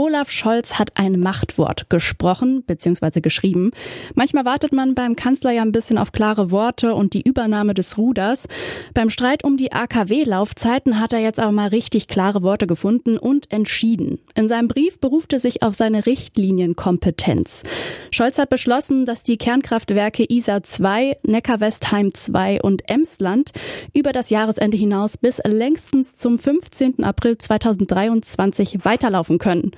Olaf Scholz hat ein Machtwort gesprochen bzw. geschrieben. Manchmal wartet man beim Kanzler ja ein bisschen auf klare Worte und die Übernahme des Ruders. Beim Streit um die AKW-Laufzeiten hat er jetzt aber mal richtig klare Worte gefunden und entschieden. In seinem Brief beruft er sich auf seine Richtlinienkompetenz. Scholz hat beschlossen, dass die Kernkraftwerke ISA 2, Neckar-Westheim 2 und Emsland über das Jahresende hinaus bis längstens zum 15. April 2023 weiterlaufen können.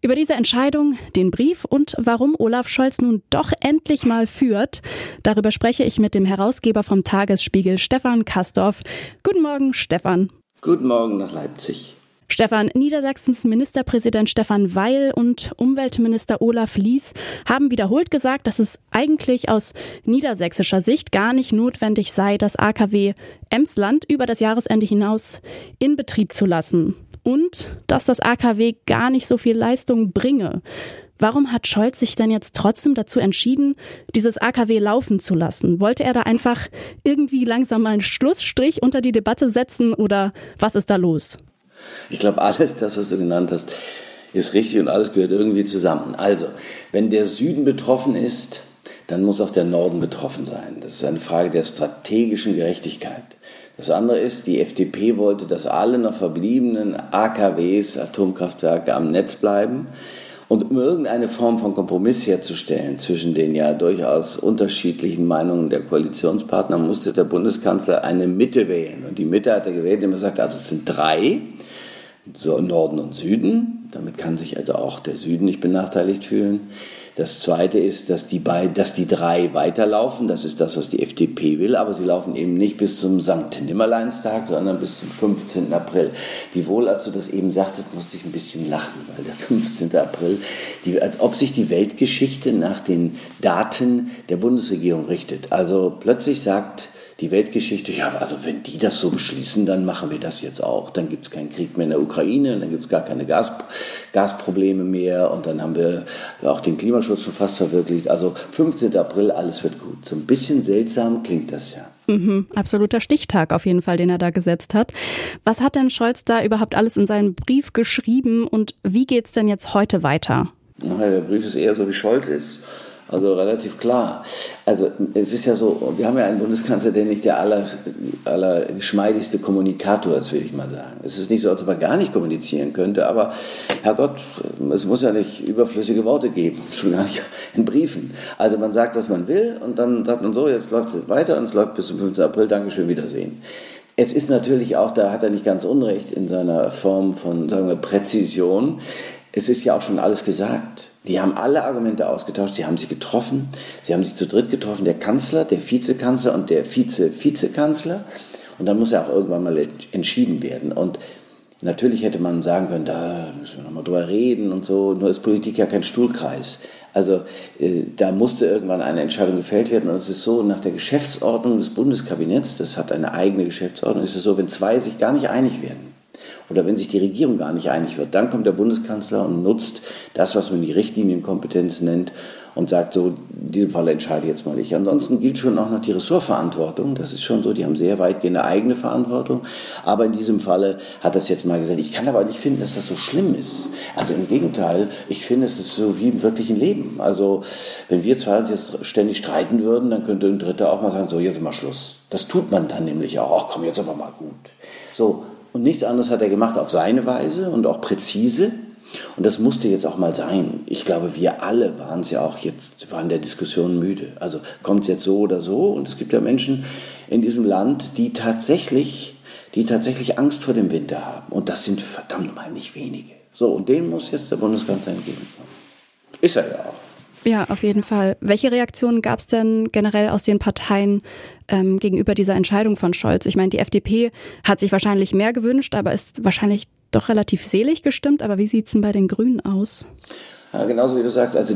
Über diese Entscheidung, den Brief und warum Olaf Scholz nun doch endlich mal führt, darüber spreche ich mit dem Herausgeber vom Tagesspiegel, Stefan Kastorf. Guten Morgen, Stefan. Guten Morgen nach Leipzig. Stefan, Niedersachsens Ministerpräsident Stefan Weil und Umweltminister Olaf Lies haben wiederholt gesagt, dass es eigentlich aus niedersächsischer Sicht gar nicht notwendig sei, das AKW Emsland über das Jahresende hinaus in Betrieb zu lassen und dass das AKW gar nicht so viel Leistung bringe. Warum hat Scholz sich denn jetzt trotzdem dazu entschieden, dieses AKW laufen zu lassen? Wollte er da einfach irgendwie langsam mal einen Schlussstrich unter die Debatte setzen oder was ist da los? Ich glaube, alles, das, was du genannt hast, ist richtig und alles gehört irgendwie zusammen. Also, wenn der Süden betroffen ist, dann muss auch der Norden betroffen sein. Das ist eine Frage der strategischen Gerechtigkeit. Das andere ist, die FDP wollte, dass alle noch verbliebenen AKWs, Atomkraftwerke am Netz bleiben. Und um irgendeine Form von Kompromiss herzustellen zwischen den ja durchaus unterschiedlichen Meinungen der Koalitionspartner, musste der Bundeskanzler eine Mitte wählen. Und die Mitte hat er gewählt, indem er sagt, also es sind drei, so Norden und Süden. Damit kann sich also auch der Süden nicht benachteiligt fühlen. Das Zweite ist, dass die, beid, dass die drei weiterlaufen. Das ist das, was die FDP will. Aber sie laufen eben nicht bis zum St. Nimmerleinstag, sondern bis zum 15. April. Wiewohl, als du das eben sagtest, musste ich ein bisschen lachen, weil der 15. April, die, als ob sich die Weltgeschichte nach den Daten der Bundesregierung richtet. Also plötzlich sagt die Weltgeschichte, ja, also wenn die das so beschließen, dann machen wir das jetzt auch. Dann gibt es keinen Krieg mehr in der Ukraine, dann gibt es gar keine Gas, Gasprobleme mehr und dann haben wir auch den Klimaschutz schon fast verwirklicht. Also 15. April, alles wird gut. So ein bisschen seltsam klingt das ja. Mhm, absoluter Stichtag auf jeden Fall, den er da gesetzt hat. Was hat denn Scholz da überhaupt alles in seinen Brief geschrieben und wie geht es denn jetzt heute weiter? Der Brief ist eher so, wie Scholz ist. Also relativ klar. Also es ist ja so, wir haben ja einen Bundeskanzler, der nicht der aller, aller geschmeidigste Kommunikator ist, will ich mal sagen. Es ist nicht so, als ob er gar nicht kommunizieren könnte, aber Herrgott, es muss ja nicht überflüssige Worte geben, schon gar nicht in Briefen. Also man sagt, was man will und dann sagt man so, jetzt läuft es weiter und es läuft bis zum 15. April, Dankeschön, Wiedersehen. Es ist natürlich auch, da hat er nicht ganz Unrecht in seiner Form von, sagen wir, Präzision. Es ist ja auch schon alles gesagt. Die haben alle Argumente ausgetauscht, sie haben sich getroffen, sie haben sich zu dritt getroffen, der Kanzler, der Vizekanzler und der Vize-Vizekanzler. Und dann muss ja auch irgendwann mal entschieden werden. Und natürlich hätte man sagen können, da müssen wir nochmal drüber reden und so, nur ist Politik ja kein Stuhlkreis. Also äh, da musste irgendwann eine Entscheidung gefällt werden. Und es ist so, nach der Geschäftsordnung des Bundeskabinetts, das hat eine eigene Geschäftsordnung, ist es so, wenn zwei sich gar nicht einig werden, oder wenn sich die Regierung gar nicht einig wird, dann kommt der Bundeskanzler und nutzt das, was man die Richtlinienkompetenz nennt und sagt so, in diesem Fall entscheide jetzt mal ich. Ansonsten gilt schon auch noch die Ressortverantwortung. Das ist schon so, die haben sehr weitgehende eigene Verantwortung. Aber in diesem Falle hat das jetzt mal gesagt, ich kann aber nicht finden, dass das so schlimm ist. Also im Gegenteil, ich finde, es ist so wie im wirklichen Leben. Also wenn wir zwei uns jetzt ständig streiten würden, dann könnte ein Dritter auch mal sagen, so jetzt mal Schluss. Das tut man dann nämlich auch. Ach komm, jetzt aber mal gut. So, und nichts anderes hat er gemacht auf seine Weise und auch präzise. Und das musste jetzt auch mal sein. Ich glaube, wir alle waren es ja auch jetzt, waren der Diskussion müde. Also kommt es jetzt so oder so? Und es gibt ja Menschen in diesem Land, die tatsächlich, die tatsächlich Angst vor dem Winter haben. Und das sind verdammt mal nicht wenige. So, und denen muss jetzt der Bundeskanzler entgegenkommen. Ist er ja auch. Ja, auf jeden Fall. Welche Reaktionen gab es denn generell aus den Parteien ähm, gegenüber dieser Entscheidung von Scholz? Ich meine, die FDP hat sich wahrscheinlich mehr gewünscht, aber ist wahrscheinlich doch relativ selig gestimmt. Aber wie sieht's denn bei den Grünen aus? Ja, genauso wie du sagst, also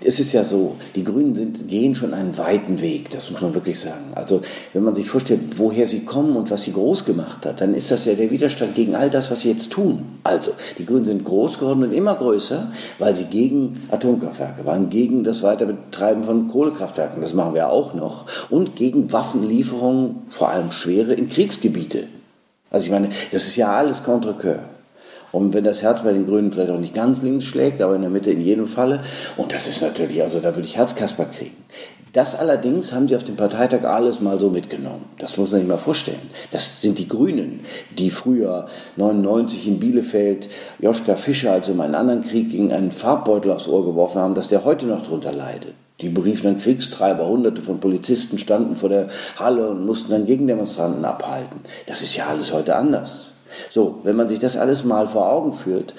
es ist ja so, die Grünen sind, gehen schon einen weiten Weg, das muss man wirklich sagen. Also wenn man sich vorstellt, woher sie kommen und was sie groß gemacht hat, dann ist das ja der Widerstand gegen all das, was sie jetzt tun. Also die Grünen sind groß geworden und immer größer, weil sie gegen Atomkraftwerke waren, gegen das Weiterbetreiben von Kohlekraftwerken, das machen wir auch noch, und gegen Waffenlieferungen, vor allem schwere, in Kriegsgebiete. Also ich meine, das ist ja alles contre -cœur. Und wenn das Herz bei den Grünen vielleicht auch nicht ganz links schlägt, aber in der Mitte in jedem Falle, und das ist natürlich, also da würde ich Herzkasper kriegen. Das allerdings haben sie auf dem Parteitag alles mal so mitgenommen. Das muss man sich mal vorstellen. Das sind die Grünen, die früher 99 in Bielefeld Joschka Fischer, also in einem anderen Krieg, gegen einen Farbbeutel aufs Ohr geworfen haben, dass der heute noch drunter leidet. Die beriefen dann Kriegstreiber, hunderte von Polizisten standen vor der Halle und mussten dann Gegendemonstranten abhalten. Das ist ja alles heute anders. So, wenn man sich das alles mal vor Augen führt,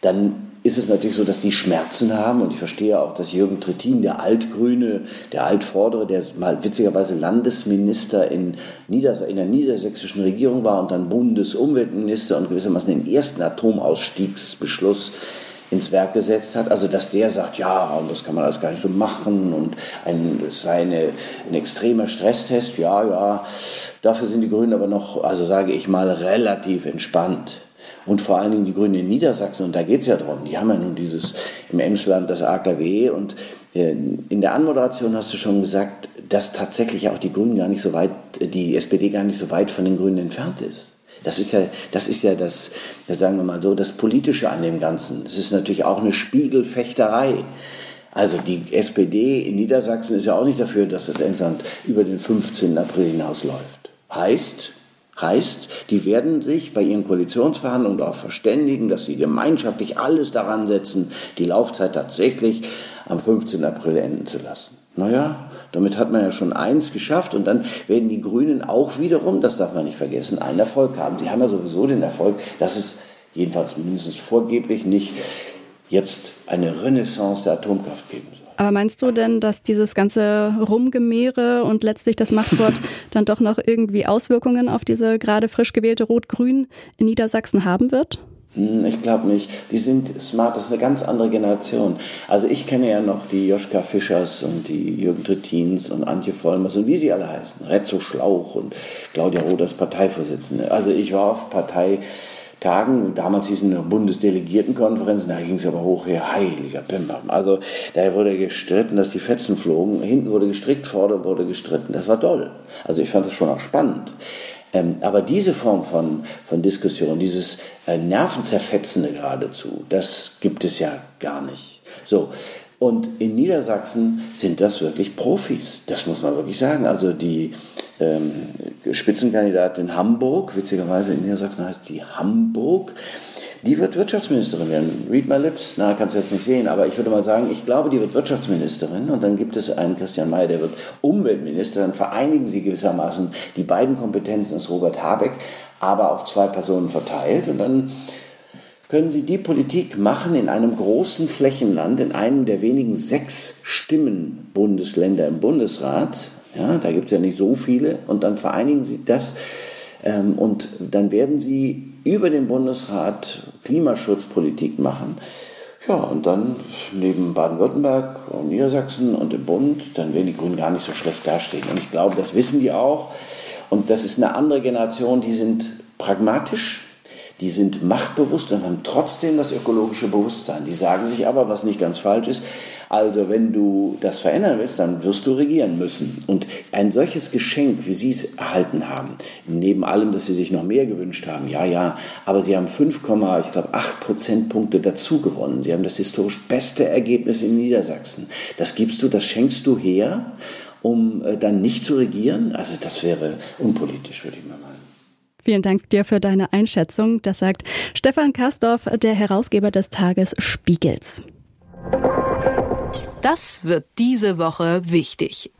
dann ist es natürlich so, dass die Schmerzen haben. Und ich verstehe auch, dass Jürgen Trittin, der Altgrüne, der Altvordere, der mal witzigerweise Landesminister in, Nieders in der niedersächsischen Regierung war und dann Bundesumweltminister und gewissermaßen den ersten Atomausstiegsbeschluss ins Werk gesetzt hat. Also dass der sagt, ja, und das kann man alles gar nicht so machen und ein, es sei eine, ein extremer Stresstest, ja, ja. Dafür sind die Grünen aber noch, also sage ich mal, relativ entspannt. Und vor allen Dingen die Grünen in Niedersachsen, und da geht es ja darum, die haben ja nun dieses im Emsland das AKW und äh, in der Anmoderation hast du schon gesagt, dass tatsächlich auch die Grünen gar nicht so weit, die SPD gar nicht so weit von den Grünen entfernt ist. Das ist ja, das ist ja das, sagen wir mal so, das Politische an dem Ganzen. Es ist natürlich auch eine Spiegelfechterei. Also die SPD in Niedersachsen ist ja auch nicht dafür, dass das Emsland über den 15. April hinausläuft. Heißt, heißt, die werden sich bei ihren Koalitionsverhandlungen darauf verständigen, dass sie gemeinschaftlich alles daran setzen, die Laufzeit tatsächlich am 15. April enden zu lassen. Naja, damit hat man ja schon eins geschafft und dann werden die Grünen auch wiederum, das darf man nicht vergessen, einen Erfolg haben. Sie haben ja sowieso den Erfolg, dass es jedenfalls mindestens vorgeblich nicht jetzt eine Renaissance der Atomkraft geben soll. Aber meinst du denn, dass dieses ganze Rumgemehre und letztlich das Machtwort dann doch noch irgendwie Auswirkungen auf diese gerade frisch gewählte Rot-Grün in Niedersachsen haben wird? Hm, ich glaube nicht. Die sind smart, das ist eine ganz andere Generation. Also ich kenne ja noch die Joschka Fischers und die Jürgen Trittins und Antje Vollmers und wie sie alle heißen. Retzo Schlauch und Claudia Roth als Parteivorsitzende. Also ich war auf Parteitagen, damals hießen eine Bundesdelegiertenkonferenzen, da ging es aber hoch her, heiliger Pimbam. Also da wurde gestritten, dass die Fetzen flogen, hinten wurde gestrickt, vorne wurde gestritten. Das war toll. Also ich fand das schon auch spannend. Ähm, aber diese Form von, von Diskussion, dieses äh, Nervenzerfetzende geradezu, das gibt es ja gar nicht. So. Und in Niedersachsen sind das wirklich Profis. Das muss man wirklich sagen. Also die ähm, Spitzenkandidatin Hamburg, witzigerweise in Niedersachsen heißt sie Hamburg, die wird Wirtschaftsministerin werden. Read my lips, na, kannst du jetzt nicht sehen, aber ich würde mal sagen, ich glaube, die wird Wirtschaftsministerin und dann gibt es einen Christian Mayer, der wird Umweltminister. Dann vereinigen sie gewissermaßen die beiden Kompetenzen des Robert Habeck, aber auf zwei Personen verteilt und dann können Sie die Politik machen in einem großen Flächenland, in einem der wenigen sechs Stimmen-Bundesländer im Bundesrat. Ja, da gibt es ja nicht so viele. Und dann vereinigen Sie das ähm, und dann werden Sie über den Bundesrat Klimaschutzpolitik machen. Ja, und dann neben Baden-Württemberg und Niedersachsen und dem Bund, dann werden die Grünen gar nicht so schlecht dastehen. Und ich glaube, das wissen die auch. Und das ist eine andere Generation, die sind pragmatisch, die sind machtbewusst und haben trotzdem das ökologische Bewusstsein. Die sagen sich aber, was nicht ganz falsch ist, also wenn du das verändern willst, dann wirst du regieren müssen. Und ein solches Geschenk, wie Sie es erhalten haben, neben allem, dass Sie sich noch mehr gewünscht haben, ja, ja, aber Sie haben 5, ich glaube 8 Prozentpunkte dazu gewonnen. Sie haben das historisch beste Ergebnis in Niedersachsen. Das gibst du, das schenkst du her, um äh, dann nicht zu regieren. Also das wäre unpolitisch, würde ich mal meinen. Vielen Dank dir für deine Einschätzung. Das sagt Stefan Kastorf, der Herausgeber des Tages Spiegels. Das wird diese Woche wichtig.